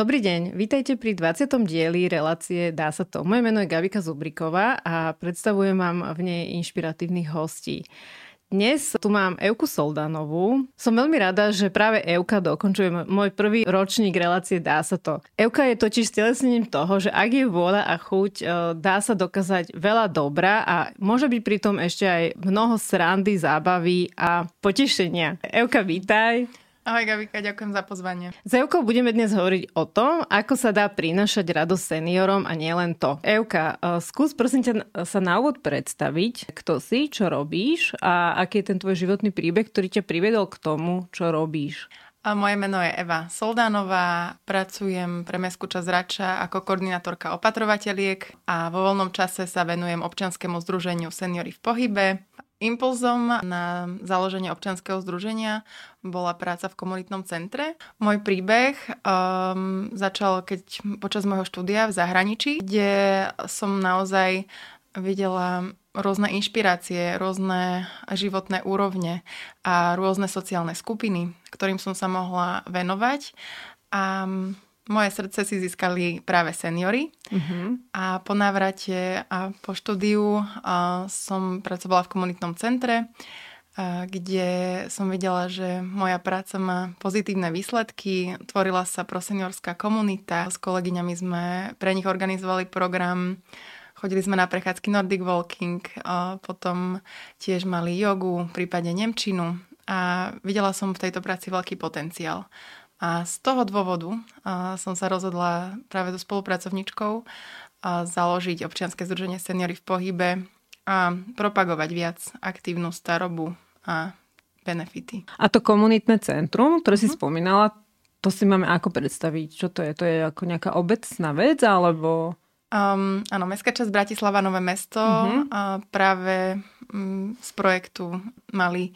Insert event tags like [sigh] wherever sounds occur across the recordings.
Dobrý deň, vítajte pri 20. dieli relácie Dá sa to. Moje meno je Gabika Zubriková a predstavujem vám v nej inšpiratívnych hostí. Dnes tu mám Euku Soldanovú. Som veľmi rada, že práve Euka dokončuje môj prvý ročník relácie Dá sa to. Euka je totiž stelesnením toho, že ak je vôľa a chuť, e, dá sa dokázať veľa dobra a môže byť pritom ešte aj mnoho srandy, zábavy a potešenia. Euka, vítaj. Ahoj Gabika, ďakujem za pozvanie. S Evkou budeme dnes hovoriť o tom, ako sa dá prinašať radosť seniorom a nielen to. Evka, eh, skús prosím ťa sa na úvod predstaviť, kto si, čo robíš a aký je ten tvoj životný príbeh, ktorý ťa priviedol k tomu, čo robíš. A moje meno je Eva Soldánová, pracujem pre Mesku čas Rača ako koordinátorka opatrovateľiek a vo voľnom čase sa venujem občianskému združeniu Seniory v pohybe Impulzom na založenie občianského združenia bola práca v komunitnom centre. Môj príbeh um, začal keď počas môjho štúdia v zahraničí, kde som naozaj videla rôzne inšpirácie, rôzne životné úrovne a rôzne sociálne skupiny, ktorým som sa mohla venovať. A moje srdce si získali práve seniory uh-huh. a po návrate a po štúdiu a som pracovala v komunitnom centre, a kde som videla, že moja práca má pozitívne výsledky. Tvorila sa proseniorská komunita. S kolegyňami sme pre nich organizovali program Chodili sme na prechádzky Nordic Walking, a potom tiež mali jogu, prípadne Nemčinu a videla som v tejto práci veľký potenciál. A z toho dôvodu som sa rozhodla práve so spolupracovničkou založiť občianske združenie Seniory v pohybe a propagovať viac aktívnu starobu a benefity. A to komunitné centrum, ktoré si uh-huh. spomínala, to si máme ako predstaviť? Čo to je? To je ako nejaká obecná vec, alebo... Um, áno, Mestská časť Bratislava, Nové mesto uh-huh. a práve um, z projektu mali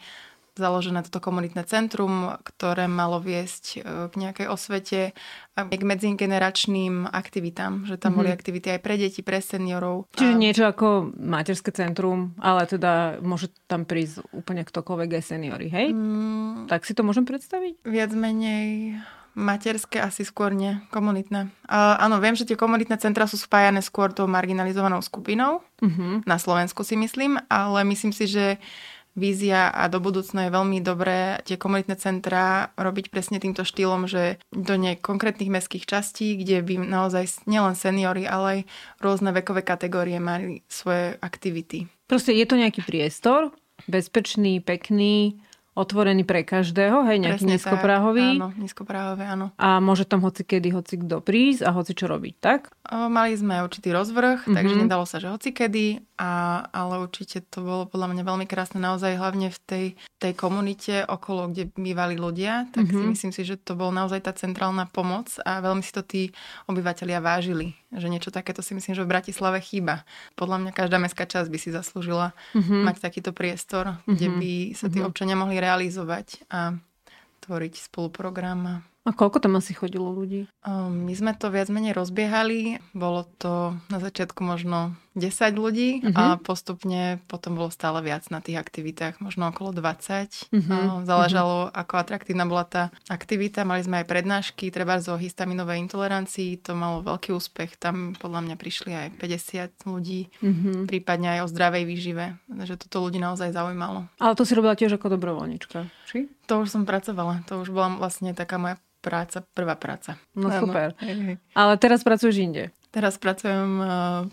založené toto komunitné centrum, ktoré malo viesť e, k nejakej osvete a k medzigeneračným aktivitám, že tam mm-hmm. boli mhm. aktivity aj pre deti, pre seniorov. Čiže a... niečo ako materské centrum, ale teda môže tam prísť úplne ktokoľvek aj seniory, hej? Mm, tak si to môžem predstaviť? Viac menej materské asi skôr nie, komunitné. Uh, áno, viem, že tie komunitné centra sú spájane skôr tou marginalizovanou skupinou, uh-huh. na Slovensku si myslím, ale myslím si, že vízia a do budúcna je veľmi dobré tie komunitné centra robiť presne týmto štýlom, že do nej konkrétnych mestských častí, kde by naozaj nielen seniory, ale aj rôzne vekové kategórie mali svoje aktivity. Proste je to nejaký priestor, bezpečný, pekný, otvorený pre každého, hej, nejaký Presne nízkopráhový. Tak, áno, nízkopráhové, áno. A môže tam hoci kedy, hoci kto prísť a hoci čo robiť, tak? O, mali sme určitý rozvrh, mm-hmm. takže nedalo sa, že hoci kedy, a, ale určite to bolo podľa mňa veľmi krásne, naozaj hlavne v tej, tej komunite okolo, kde bývali ľudia, tak mm-hmm. si myslím si, že to bol naozaj tá centrálna pomoc a veľmi si to tí obyvateľia vážili že niečo takéto si myslím, že v Bratislave chýba. Podľa mňa každá mestská časť by si zaslúžila mm-hmm. mať takýto priestor, mm-hmm. kde by sa tí mm-hmm. občania mohli realizovať a tvoriť spoluprogram. A koľko tam asi chodilo ľudí? Um, my sme to viac menej rozbiehali. Bolo to na začiatku možno 10 ľudí uh-huh. a mhm. postupne potom bolo stále viac na tých aktivitách, možno okolo 20. Uh-huh. Um, záležalo, uh-huh. ako atraktívna bola tá aktivita. Mali sme aj prednášky, treba zo histaminovej intolerancii, to malo veľký úspech. Tam podľa mňa prišli aj 50 ľudí, uh-huh. prípadne aj o zdravej výžive. Takže toto ľudí naozaj zaujímalo. Ale to si robila tiež ako dobrovoľnička, či? To už som pracovala. To už bola vlastne taká moja práca, prvá práca. No ano. super. Hej, hej. Ale teraz pracuješ inde. Teraz pracujem eh,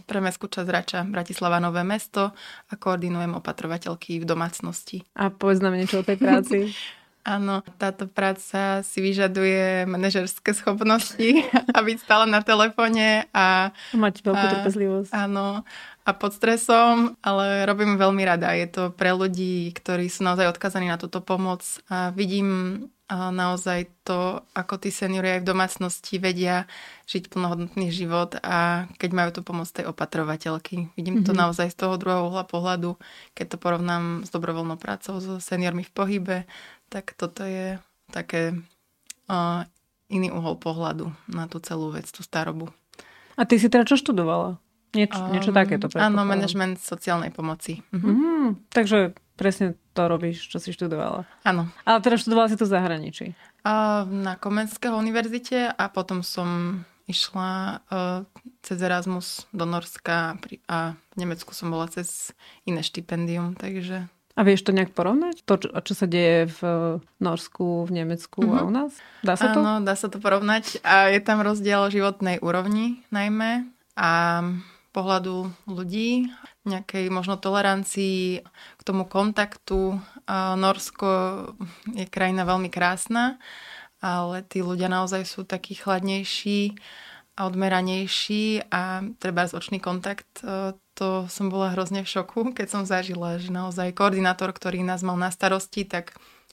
pre Mestskú časť Rača, Bratislava Nové mesto a koordinujem opatrovateľky v domácnosti. A povedz nám niečo o tej práci. [laughs] Áno, táto práca si vyžaduje manažerské schopnosti [laughs] a byť stále na telefóne a... Mať veľkú trpezlivosť. Áno, a pod stresom, ale robím veľmi rada. Je to pre ľudí, ktorí sú naozaj odkazaní na túto pomoc a vidím naozaj to, ako tí seniori aj v domácnosti vedia žiť plnohodnotný život a keď majú tu pomoc tej opatrovateľky. Vidím mm-hmm. to mhm. naozaj z toho druhého uhla pohľadu, keď to porovnám s dobrovoľnou prácou so seniormi v pohybe, tak toto je také uh, iný uhol pohľadu na tú celú vec, tú starobu. A ty si teda čo študovala? Nieč, um, niečo takéto. Áno, management sociálnej pomoci. Uh-huh. Mm, takže presne to robíš, čo si študovala. Áno. Ale teda študovala si to v zahraničí. Na Komenského univerzite a potom som išla uh, cez Erasmus do Norska a v Nemecku som bola cez iné štipendium, takže... A vieš to nejak porovnať? To, čo, čo sa deje v Norsku, v Nemecku mm-hmm. a u nás? Dá sa to? Áno, dá sa to porovnať. A je tam rozdiel životnej úrovni najmä a pohľadu ľudí, nejakej možno tolerancii k tomu kontaktu. Norsko je krajina veľmi krásna, ale tí ľudia naozaj sú takí chladnejší a odmeranejší a treba z kontakt. E, to som bola hrozne v šoku, keď som zažila, že naozaj koordinátor, ktorý nás mal na starosti, tak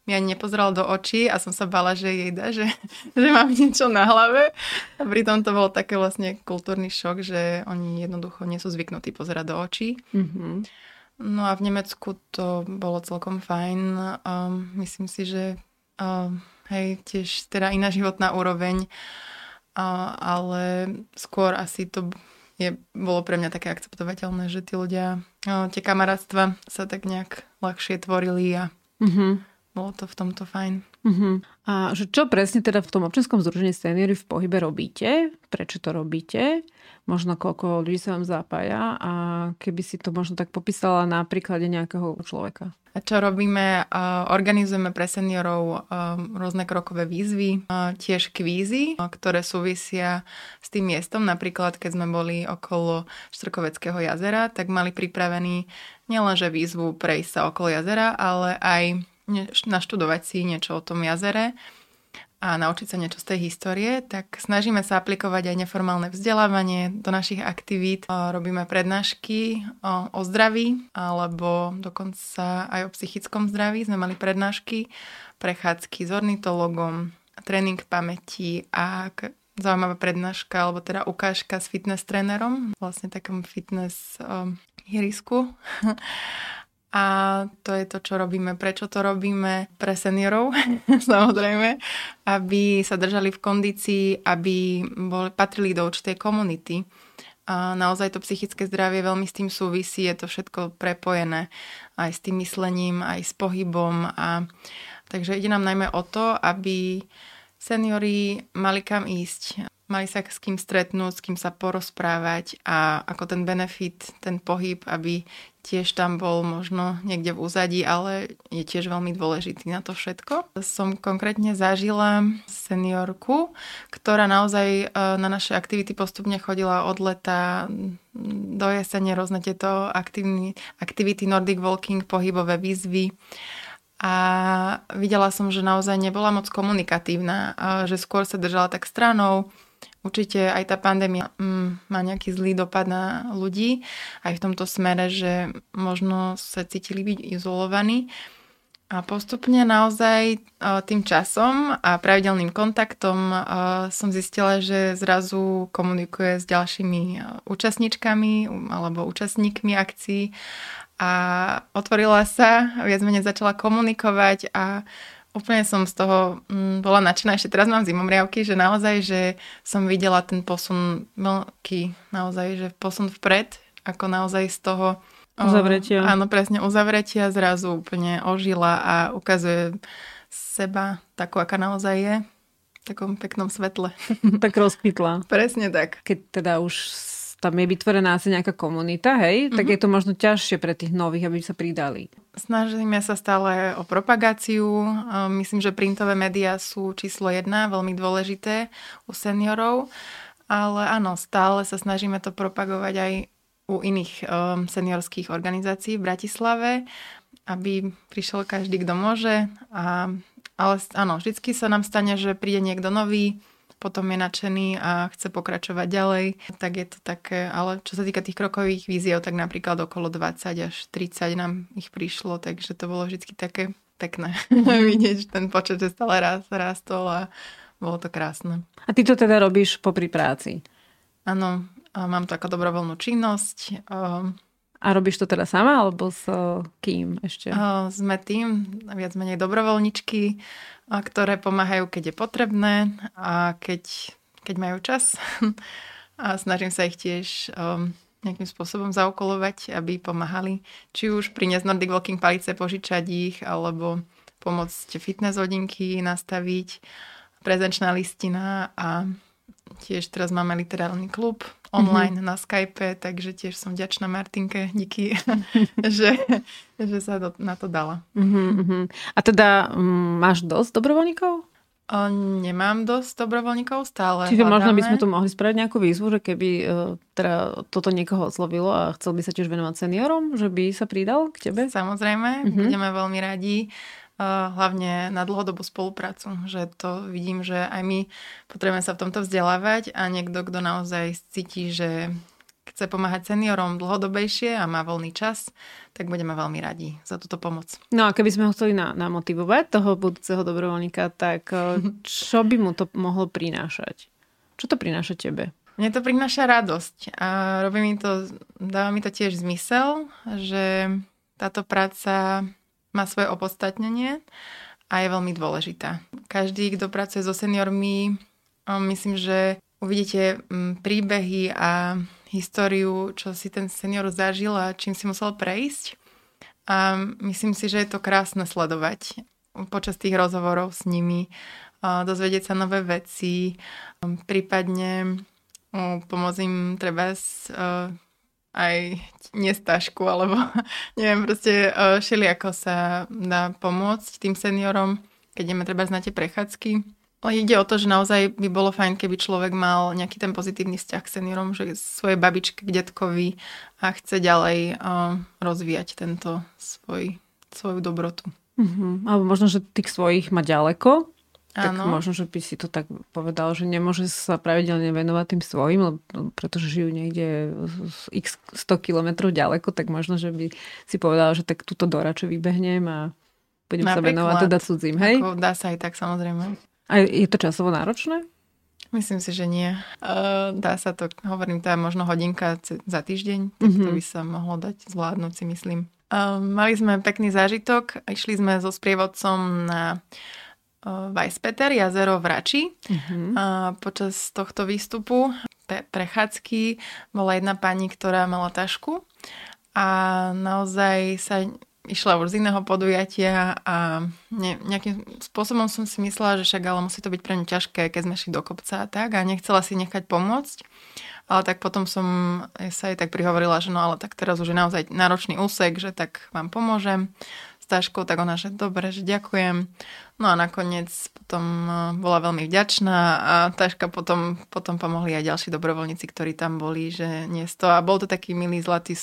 mi ani nepozeral do očí a som sa bala, že jej dá, že, [laughs] že mám niečo na hlave. A pritom to bol také vlastne kultúrny šok, že oni jednoducho nie sú zvyknutí pozerať do očí. Mm-hmm. No a v Nemecku to bolo celkom fajn. Um, myslím si, že um, hej, tiež teda iná životná úroveň, uh, ale skôr asi to je, bolo pre mňa také akceptovateľné, že tí ľudia, uh, tie kamarátstva sa tak nejak ľahšie tvorili a mm-hmm. Bolo to v tomto fajn. Uh-huh. A že čo presne teda v tom občianskom združení seniory v pohybe robíte? Prečo to robíte? Možno koľko ľudí sa vám zapája a keby si to možno tak popísala na príklade nejakého človeka. A čo robíme? Organizujeme pre seniorov rôzne krokové výzvy, tiež kvízy, ktoré súvisia s tým miestom. Napríklad, keď sme boli okolo Štrkoveckého jazera, tak mali pripravený nielenže výzvu prejsť sa okolo jazera, ale aj naštudovať si niečo o tom jazere a naučiť sa niečo z tej histórie, tak snažíme sa aplikovať aj neformálne vzdelávanie do našich aktivít. Robíme prednášky o, zdraví, alebo dokonca aj o psychickom zdraví. Sme mali prednášky, prechádzky s ornitologom, tréning pamäti a zaujímavá prednáška, alebo teda ukážka s fitness trénerom, vlastne takom fitness um, hierisku. [laughs] A to je to, čo robíme. Prečo to robíme? Pre seniorov, [laughs] samozrejme, aby sa držali v kondícii, aby boli, patrili do určitej komunity. A naozaj to psychické zdravie veľmi s tým súvisí, je to všetko prepojené aj s tým myslením, aj s pohybom. A, takže ide nám najmä o to, aby seniori mali kam ísť, mali sa s kým stretnúť, s kým sa porozprávať a ako ten benefit, ten pohyb, aby tiež tam bol možno niekde v úzadí, ale je tiež veľmi dôležitý na to všetko. Som konkrétne zažila seniorku, ktorá naozaj e, na naše aktivity postupne chodila od leta do jesene, rôzne tieto aktivity Nordic Walking, pohybové výzvy a videla som, že naozaj nebola moc komunikatívna, že skôr sa držala tak stranou, Určite aj tá pandémia mm, má nejaký zlý dopad na ľudí, aj v tomto smere, že možno sa cítili byť izolovaní. A postupne naozaj e, tým časom a pravidelným kontaktom e, som zistila, že zrazu komunikuje s ďalšími e, účastníčkami alebo účastníkmi akcií a otvorila sa, viac menej začala komunikovať a úplne som z toho mm, bola nadšená. Ešte teraz mám zimomriavky, že naozaj, že som videla ten posun veľký, naozaj, že posun vpred, ako naozaj z toho Uzavretia. áno, presne, uzavretia zrazu úplne ožila a ukazuje seba takú, aká naozaj je v takom peknom svetle. [laughs] [laughs] tak rozkvitla. Presne tak. Keď teda už tam je vytvorená asi nejaká komunita, hej, mm-hmm. tak mhm. je to možno ťažšie pre tých nových, aby sa pridali. Snažíme sa stále o propagáciu. Myslím, že printové médiá sú číslo jedna, veľmi dôležité u seniorov. Ale áno, stále sa snažíme to propagovať aj u iných um, seniorských organizácií v Bratislave, aby prišiel každý, kto môže. A, ale áno, vždycky sa nám stane, že príde niekto nový, potom je nadšený a chce pokračovať ďalej, tak je to také, ale čo sa týka tých krokových víziev, tak napríklad okolo 20 až 30 nám ich prišlo, takže to bolo vždy také pekné [laughs] vidieť, že ten počet že stále rástol a bolo to krásne. A ty to teda robíš popri práci? Áno, mám to ako dobrovoľnú činnosť. A robíš to teda sama alebo s kým ešte? Sme tým, viac menej dobrovoľničky ktoré pomáhajú, keď je potrebné a keď, keď majú čas. [laughs] A snažím sa ich tiež um, nejakým spôsobom zaokolovať, aby pomáhali. Či už priniesť Nordic Walking palice, požičať ich, alebo pomôcť fitness hodinky nastaviť, prezenčná listina a tiež teraz máme literárny klub online mm-hmm. na Skype, takže tiež som vďačná Martinke, díky, [laughs] že, že sa do, na to dala. Mm-hmm. A teda m, máš dosť dobrovoľníkov? O, nemám dosť dobrovoľníkov stále. Čiže hľadáme. možno by sme tu mohli spraviť nejakú výzvu, že keby uh, teda toto niekoho oslovilo a chcel by sa tiež venovať seniorom, že by sa pridal k tebe? Samozrejme, mm-hmm. budeme veľmi radi. Hlavne na dlhodobú spoluprácu, že to vidím, že aj my potrebujeme sa v tomto vzdelávať a niekto, kto naozaj cíti, že chce pomáhať seniorom dlhodobejšie a má voľný čas, tak budeme veľmi radi za túto pomoc. No a keby sme ho chceli namotivovať, toho budúceho dobrovoľníka, tak eh, [laughs] čo by mu to mohlo prinášať? Čo to prináša tebe? Mne to prináša radosť a robí mi to, dáva mi to tiež zmysel, že táto práca má svoje opodstatnenie a je veľmi dôležitá. Každý, kto pracuje so seniormi, myslím, že uvidíte mm, príbehy a históriu, čo si ten senior zažil a čím si musel prejsť. A myslím si, že je to krásne sledovať počas tých rozhovorov s nimi, dozvedieť sa nové veci, prípadne pomôcť im treba aj nestažku, alebo [laughs] neviem, proste ako sa dá pomôcť tým seniorom, keď ideme treba na tie prechádzky Ide o to, že naozaj by bolo fajn, keby človek mal nejaký ten pozitívny vzťah k seniorom, že svojej babičke, k detkovi a chce ďalej uh, rozvíjať tento svoj, svoju dobrotu. Uh-huh. Alebo možno, že tých svojich má ďaleko, tak ano. možno, že by si to tak povedal, že nemôže sa pravidelne venovať tým svojim, pretože žijú niekde x 100 kilometrov ďaleko, tak možno, že by si povedal, že tak túto do vybehnem a budem Napríklad, sa venovať teda cudzím, hej? Dá sa aj tak samozrejme. A je to časovo náročné? Myslím si, že nie. Uh, dá sa to, hovorím, to je možno hodinka za týždeň, tak mm-hmm. to by sa mohlo dať zvládnuť, si myslím. Uh, mali sme pekný zážitok, išli sme so sprievodcom na Weispeter, jazero v Rači. Mm-hmm. Uh, počas tohto výstupu pre, prechádzky bola jedna pani, ktorá mala tašku a naozaj sa išla už z iného podujatia a ne, nejakým spôsobom som si myslela, že však ale musí to byť pre ňu ťažké, keď sme šli do kopca a tak a nechcela si nechať pomôcť. Ale tak potom som sa jej tak prihovorila, že no ale tak teraz už je naozaj náročný úsek, že tak vám pomôžem s taškou, tak ona, že dobre, že ďakujem. No a nakoniec potom e, bola veľmi vďačná a taška potom, potom pomohli aj ďalší dobrovoľníci, ktorí tam boli, že nie to. A bol to taký milý zlatý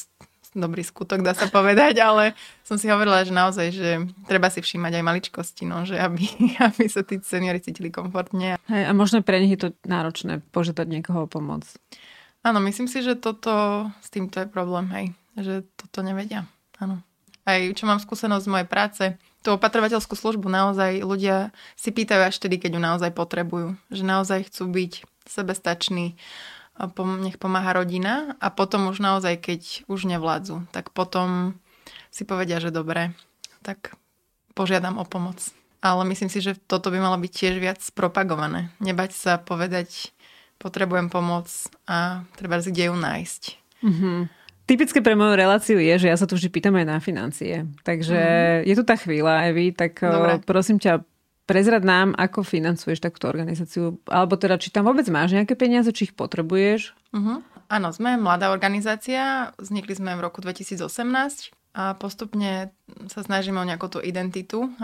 dobrý skutok, dá sa [laughs] povedať, ale som si hovorila, že naozaj, že treba si všímať aj maličkosti, no, že aby, [laughs] aby sa tí seniori cítili komfortne. Hej, a možno pre nich je to náročné požiadať niekoho o pomoc. Áno, myslím si, že toto, s týmto je problém, hej, že toto nevedia. Áno. Aj čo mám skúsenosť z mojej práce, tú opatrovateľskú službu naozaj ľudia si pýtajú až tedy, keď ju naozaj potrebujú. Že naozaj chcú byť sebestační, nech pomáha rodina a potom už naozaj, keď už nevládzu, tak potom si povedia, že dobre, tak požiadam o pomoc. Ale myslím si, že toto by malo byť tiež viac propagované. Nebať sa povedať, potrebujem pomoc a treba si kde ju nájsť. Mm-hmm. Typické pre moju reláciu je, že ja sa tu vždy pýtam aj na financie. Takže mm-hmm. je tu tá chvíľa, Evi, tak Dobre. prosím ťa, Prezrad nám, ako financuješ takúto organizáciu, alebo teda, či tam vôbec máš nejaké peniaze, či ich potrebuješ? Uh-huh. Áno, sme mladá organizácia, vznikli sme v roku 2018 a postupne sa snažíme o nejakú tú identitu,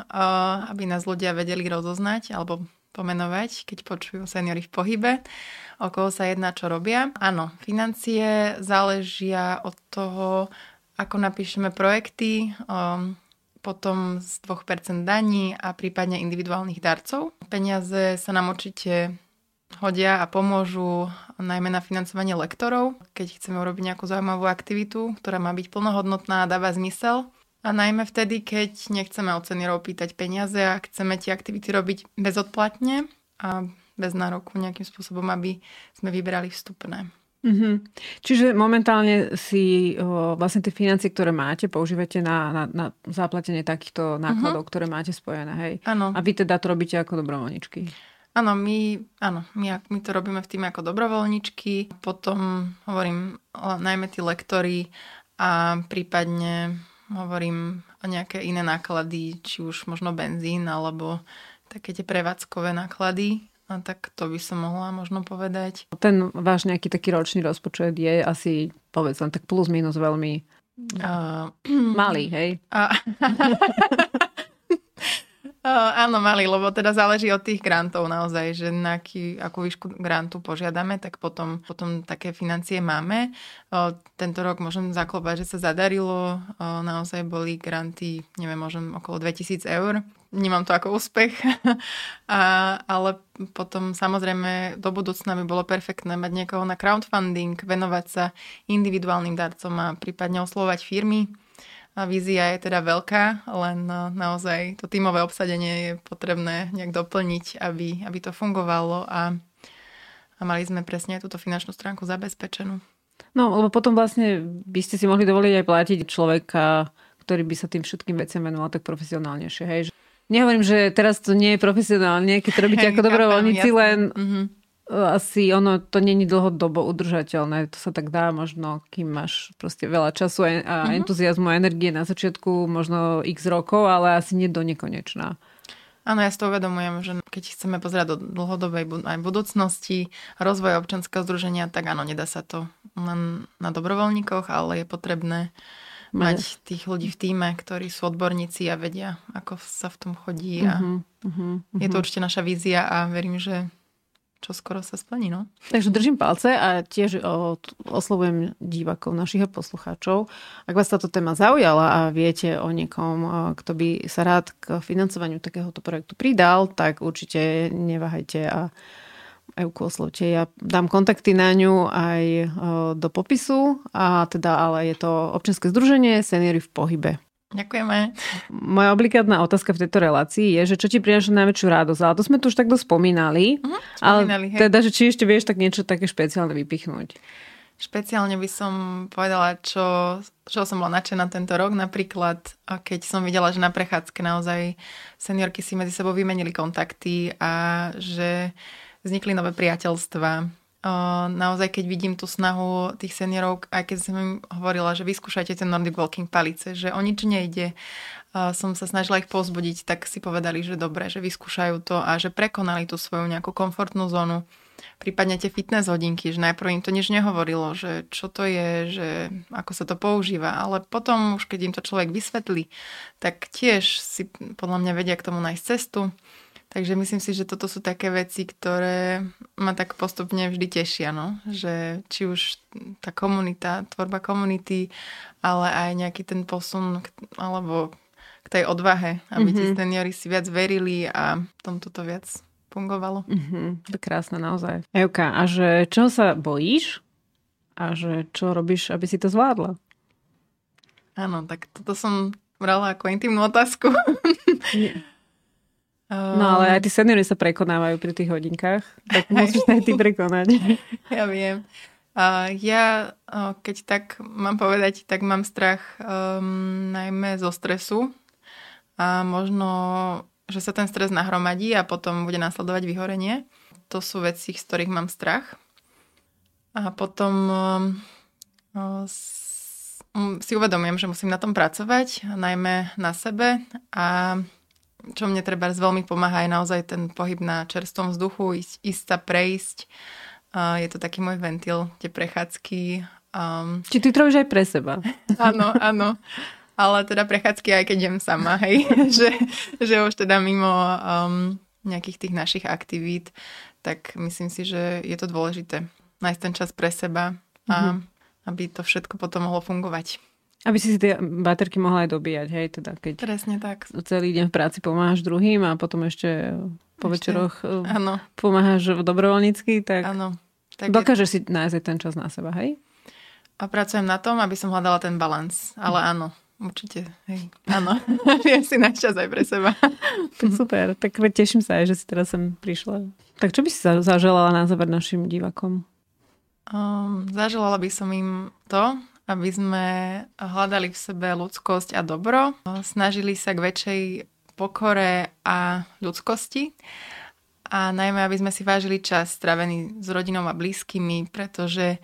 aby nás ľudia vedeli rozoznať alebo pomenovať, keď počujú seniory v pohybe, o koho sa jedná, čo robia. Áno, financie záležia od toho, ako napíšeme projekty, potom z 2% daní a prípadne individuálnych darcov. Peniaze sa nám určite hodia a pomôžu najmä na financovanie lektorov, keď chceme urobiť nejakú zaujímavú aktivitu, ktorá má byť plnohodnotná a dáva zmysel. A najmä vtedy, keď nechceme od seniorov pýtať peniaze a chceme tie aktivity robiť bezodplatne a bez nároku nejakým spôsobom, aby sme vybrali vstupné. Mm-hmm. Čiže momentálne si o, vlastne tie financie, ktoré máte, používate na, na, na zaplatenie takýchto nákladov, mm-hmm. ktoré máte spojené, hej? Áno. A vy teda to robíte ako dobrovoľničky? Áno, my, áno my, my to robíme v tým ako dobrovoľničky, potom hovorím najmä tí lektory a prípadne hovorím o nejaké iné náklady, či už možno benzín alebo také tie prevádzkové náklady, a tak to by som mohla možno povedať. Ten váš nejaký taký ročný rozpočet je asi, povedz len tak plus minus veľmi uh, malý, hej? [laughs] Uh, áno, malý, lebo teda záleží od tých grantov naozaj, že na aký, akú výšku grantu požiadame, tak potom, potom také financie máme. Tento rok môžem zaklopať, že sa zadarilo. Naozaj boli granty, neviem, možno okolo 2000 eur vnímam to ako úspech. [laughs] a, ale potom samozrejme do budúcna by bolo perfektné mať niekoho na crowdfunding, venovať sa individuálnym darcom a prípadne oslovať firmy. A vízia je teda veľká, len no, naozaj to tímové obsadenie je potrebné nejak doplniť, aby, aby to fungovalo a, a mali sme presne túto finančnú stránku zabezpečenú. No, lebo potom vlastne by ste si mohli dovoliť aj platiť človeka, ktorý by sa tým všetkým veciam venoval tak profesionálnejšie. Hej? Nehovorím, že teraz to nie je profesionálne, keď to robíte ako dobrovoľníci, len mm-hmm. Asi ono to není dlhodobo udržateľné. To sa tak dá možno, kým máš proste veľa času a mm-hmm. entuziasmu a energie na začiatku, možno x rokov, ale asi nie do nekonečná. Áno, ja si to uvedomujem, že keď chceme pozerať do dlhodobej aj budúcnosti, rozvoja občanského združenia, tak áno, nedá sa to len na dobrovoľníkoch, ale je potrebné mať tých ľudí v týme, ktorí sú odborníci a vedia, ako sa v tom chodí. A uh-huh, uh-huh, je to určite naša vízia a verím, že čo skoro sa splní. No? Takže držím palce a tiež oslovujem divákov, našich poslucháčov. Ak vás táto téma zaujala a viete o niekom, kto by sa rád k financovaniu takéhoto projektu pridal, tak určite neváhajte a Euku oslovte. Ja dám kontakty na ňu aj do popisu, a teda ale je to občianske združenie Seniory v pohybe. Ďakujeme. Moja obligátna otázka v tejto relácii je, že čo ti prináša najväčšiu radosť? Ale to sme tu už takto spomínali. Uh-huh, spomínali ale hej. teda, že či ešte vieš tak niečo také špeciálne vypichnúť. Špeciálne by som povedala, čo, čo som bola nadšená tento rok. Napríklad, keď som videla, že na prechádzke naozaj seniorky si medzi sebou vymenili kontakty a že vznikli nové priateľstva. Naozaj, keď vidím tú snahu tých seniorov, aj keď som im hovorila, že vyskúšajte ten Nordic Walking palice, že o nič nejde, som sa snažila ich pozbudiť, tak si povedali, že dobre, že vyskúšajú to a že prekonali tú svoju nejakú komfortnú zónu. Prípadne tie fitness hodinky, že najprv im to nič nehovorilo, že čo to je, že ako sa to používa, ale potom už keď im to človek vysvetlí, tak tiež si podľa mňa vedia k tomu nájsť cestu. Takže myslím si, že toto sú také veci, ktoré ma tak postupne vždy tešia, no? že či už tá komunita, tvorba komunity, ale aj nejaký ten posun alebo k tej odvahe, aby mm-hmm. tí seniori si viac verili a tomto to viac fungovalo. Mm-hmm. To krásne naozaj. Euka, a že čo sa bojíš a že čo robíš, aby si to zvládla? Áno, tak toto som brala ako intimnú otázku. [laughs] No ale aj tí seniory sa prekonávajú pri tých hodinkách, tak musíš aj ty prekonať. [laughs] Ja viem. Uh, ja, uh, keď tak mám povedať, tak mám strach um, najmä zo stresu a možno, že sa ten stres nahromadí a potom bude následovať vyhorenie. To sú veci, z ktorých mám strach. A potom um, si uvedomujem, že musím na tom pracovať, najmä na sebe a čo mne treba veľmi pomáha je naozaj ten pohyb na čerstvom vzduchu, ísť, ísť sa prejsť. Uh, je to taký môj ventil, tie prechádzky. Um... Či ty to aj pre seba. [laughs] Áno, áno. Ale teda prechádzky aj keď idem sama, [laughs] hej. že, že už teda mimo um, nejakých tých našich aktivít, tak myslím si, že je to dôležité nájsť ten čas pre seba a mm-hmm. aby to všetko potom mohlo fungovať. Aby si si tie baterky mohla aj dobíjať, hej, teda keď Presne tak. celý deň v práci pomáhaš druhým a potom ešte po ešte, večeroch. E, pomáhaš dobrovoľnícky, tak, ano, tak dokážeš je... si nájsť ten čas na seba, hej? A pracujem na tom, aby som hľadala ten balans, ale áno, určite, hej, áno, [laughs] viem si nájsť čas aj pre seba. [laughs] tak super, tak teším sa aj, že si teraz sem prišla. Tak čo by si zaželala na záver našim divakom? Um, zaželala by som im to, aby sme hľadali v sebe ľudskosť a dobro, snažili sa k väčšej pokore a ľudskosti a najmä, aby sme si vážili čas stravený s rodinou a blízkymi, pretože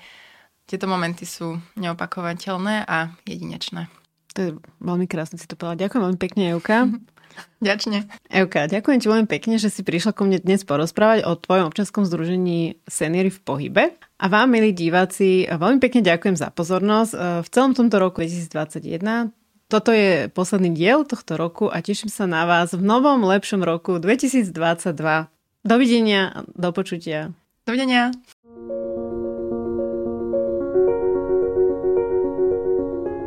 tieto momenty sú neopakovateľné a jedinečné. To je veľmi krásne si to povedala. Ďakujem veľmi pekne, Euka. [laughs] Ďačne. Euka, ďakujem ti veľmi pekne, že si prišla ko mne dnes porozprávať o tvojom občanskom združení Seniory v pohybe. A vám, milí diváci, veľmi pekne ďakujem za pozornosť. V celom tomto roku 2021 toto je posledný diel tohto roku a teším sa na vás v novom, lepšom roku 2022. Dovidenia, do počutia. Dovidenia.